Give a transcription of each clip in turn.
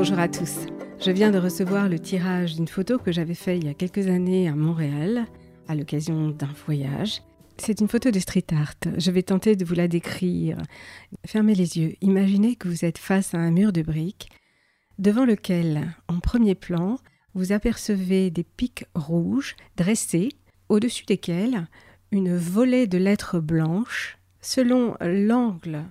Bonjour à tous. Je viens de recevoir le tirage d'une photo que j'avais faite il y a quelques années à Montréal, à l'occasion d'un voyage. C'est une photo de street art. Je vais tenter de vous la décrire. Fermez les yeux. Imaginez que vous êtes face à un mur de briques, devant lequel, en premier plan, vous apercevez des pics rouges dressés, au-dessus desquels une volée de lettres blanches. Selon l'angle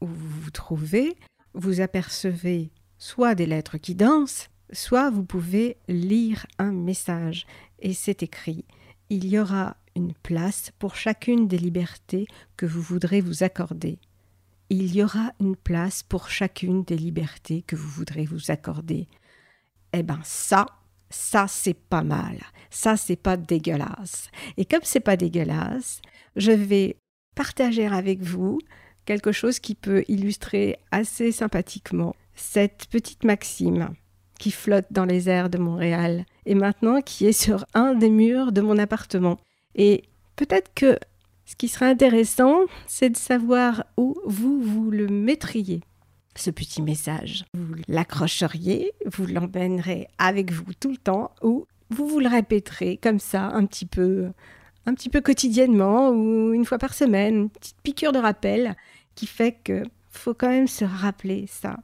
où vous vous trouvez, vous apercevez soit des lettres qui dansent, soit vous pouvez lire un message. Et c'est écrit Il y aura une place pour chacune des libertés que vous voudrez vous accorder. Il y aura une place pour chacune des libertés que vous voudrez vous accorder. Eh ben ça, ça c'est pas mal. Ça c'est pas dégueulasse. Et comme c'est pas dégueulasse, je vais partager avec vous quelque chose qui peut illustrer assez sympathiquement cette petite maxime qui flotte dans les airs de Montréal et maintenant qui est sur un des murs de mon appartement. Et peut-être que ce qui serait intéressant, c'est de savoir où vous vous le mettriez. Ce petit message, vous l'accrocheriez, vous l'emmènerez avec vous tout le temps ou vous vous le répéterez comme ça un petit peu un petit peu quotidiennement ou une fois par semaine, une petite piqûre de rappel qui fait que faut quand même se rappeler ça,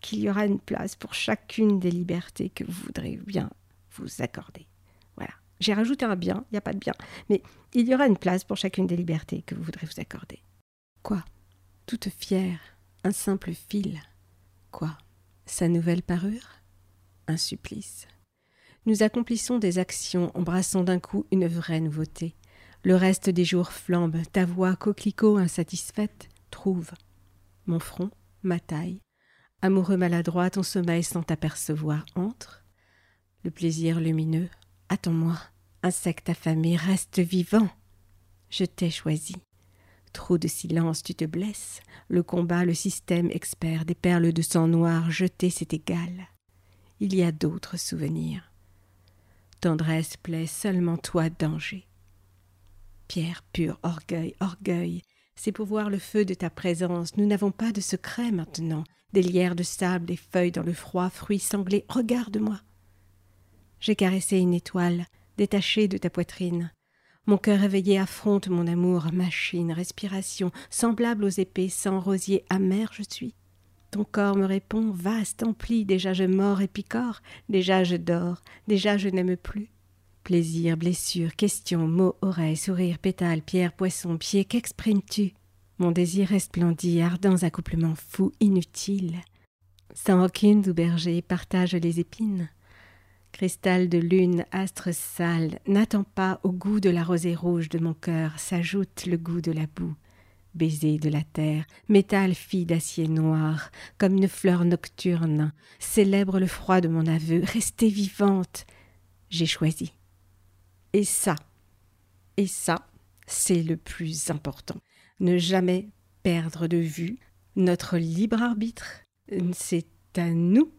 qu'il y aura une place pour chacune des libertés que vous voudrez bien vous accorder. Voilà. J'ai rajouté un bien, il n'y a pas de bien, mais il y aura une place pour chacune des libertés que vous voudrez vous accorder. Quoi? Toute fière, un simple fil. Quoi? Sa nouvelle parure? Un supplice. Nous accomplissons des actions embrassant d'un coup une vraie nouveauté. Le reste des jours flambe, ta voix coquelicot insatisfaite trouve. Mon front, ma taille, amoureux maladroit, ton sommeil sans t'apercevoir entre. Le plaisir lumineux, attends-moi, insecte affamé, reste vivant. Je t'ai choisi. Trop de silence, tu te blesses. Le combat, le système expert, des perles de sang noir jetées, c'est égal. Il y a d'autres souvenirs. Tendresse plaît seulement toi danger. Pierre pure, orgueil, orgueil, c'est pour voir le feu de ta présence. Nous n'avons pas de secret maintenant. Des lierres de sable, des feuilles dans le froid, fruits sanglés. Regarde-moi. J'ai caressé une étoile, détachée de ta poitrine. Mon cœur éveillé affronte mon amour, machine, respiration, semblable aux épées, sans rosier amer je suis. Ton corps me répond, vaste, empli, déjà je mords et picore, déjà je dors, déjà je n'aime plus. Plaisir, blessure, question, mots, oreilles, sourire, pétale, pierre, poisson, pied, qu'exprimes-tu? Mon désir resplendit, ardents accouplements fous, inutiles. Sans aucune ou berger partage les épines. Cristal de lune, astre sale, n'attends pas au goût de la rosée rouge de mon cœur s'ajoute le goût de la boue. Baiser de la terre, métal fille d'acier noir, comme une fleur nocturne, célèbre le froid de mon aveu, restez vivante. J'ai choisi. Et ça, et ça, c'est le plus important. Ne jamais perdre de vue notre libre arbitre. C'est à nous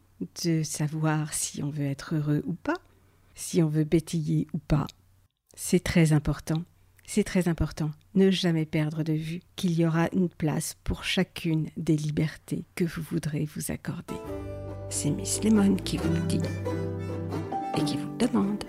de savoir si on veut être heureux ou pas, si on veut bétiller ou pas. C'est très important. C'est très important. Ne jamais perdre de vue qu'il y aura une place pour chacune des libertés que vous voudrez vous accorder. C'est Miss Lemon qui vous le dit et qui vous demande.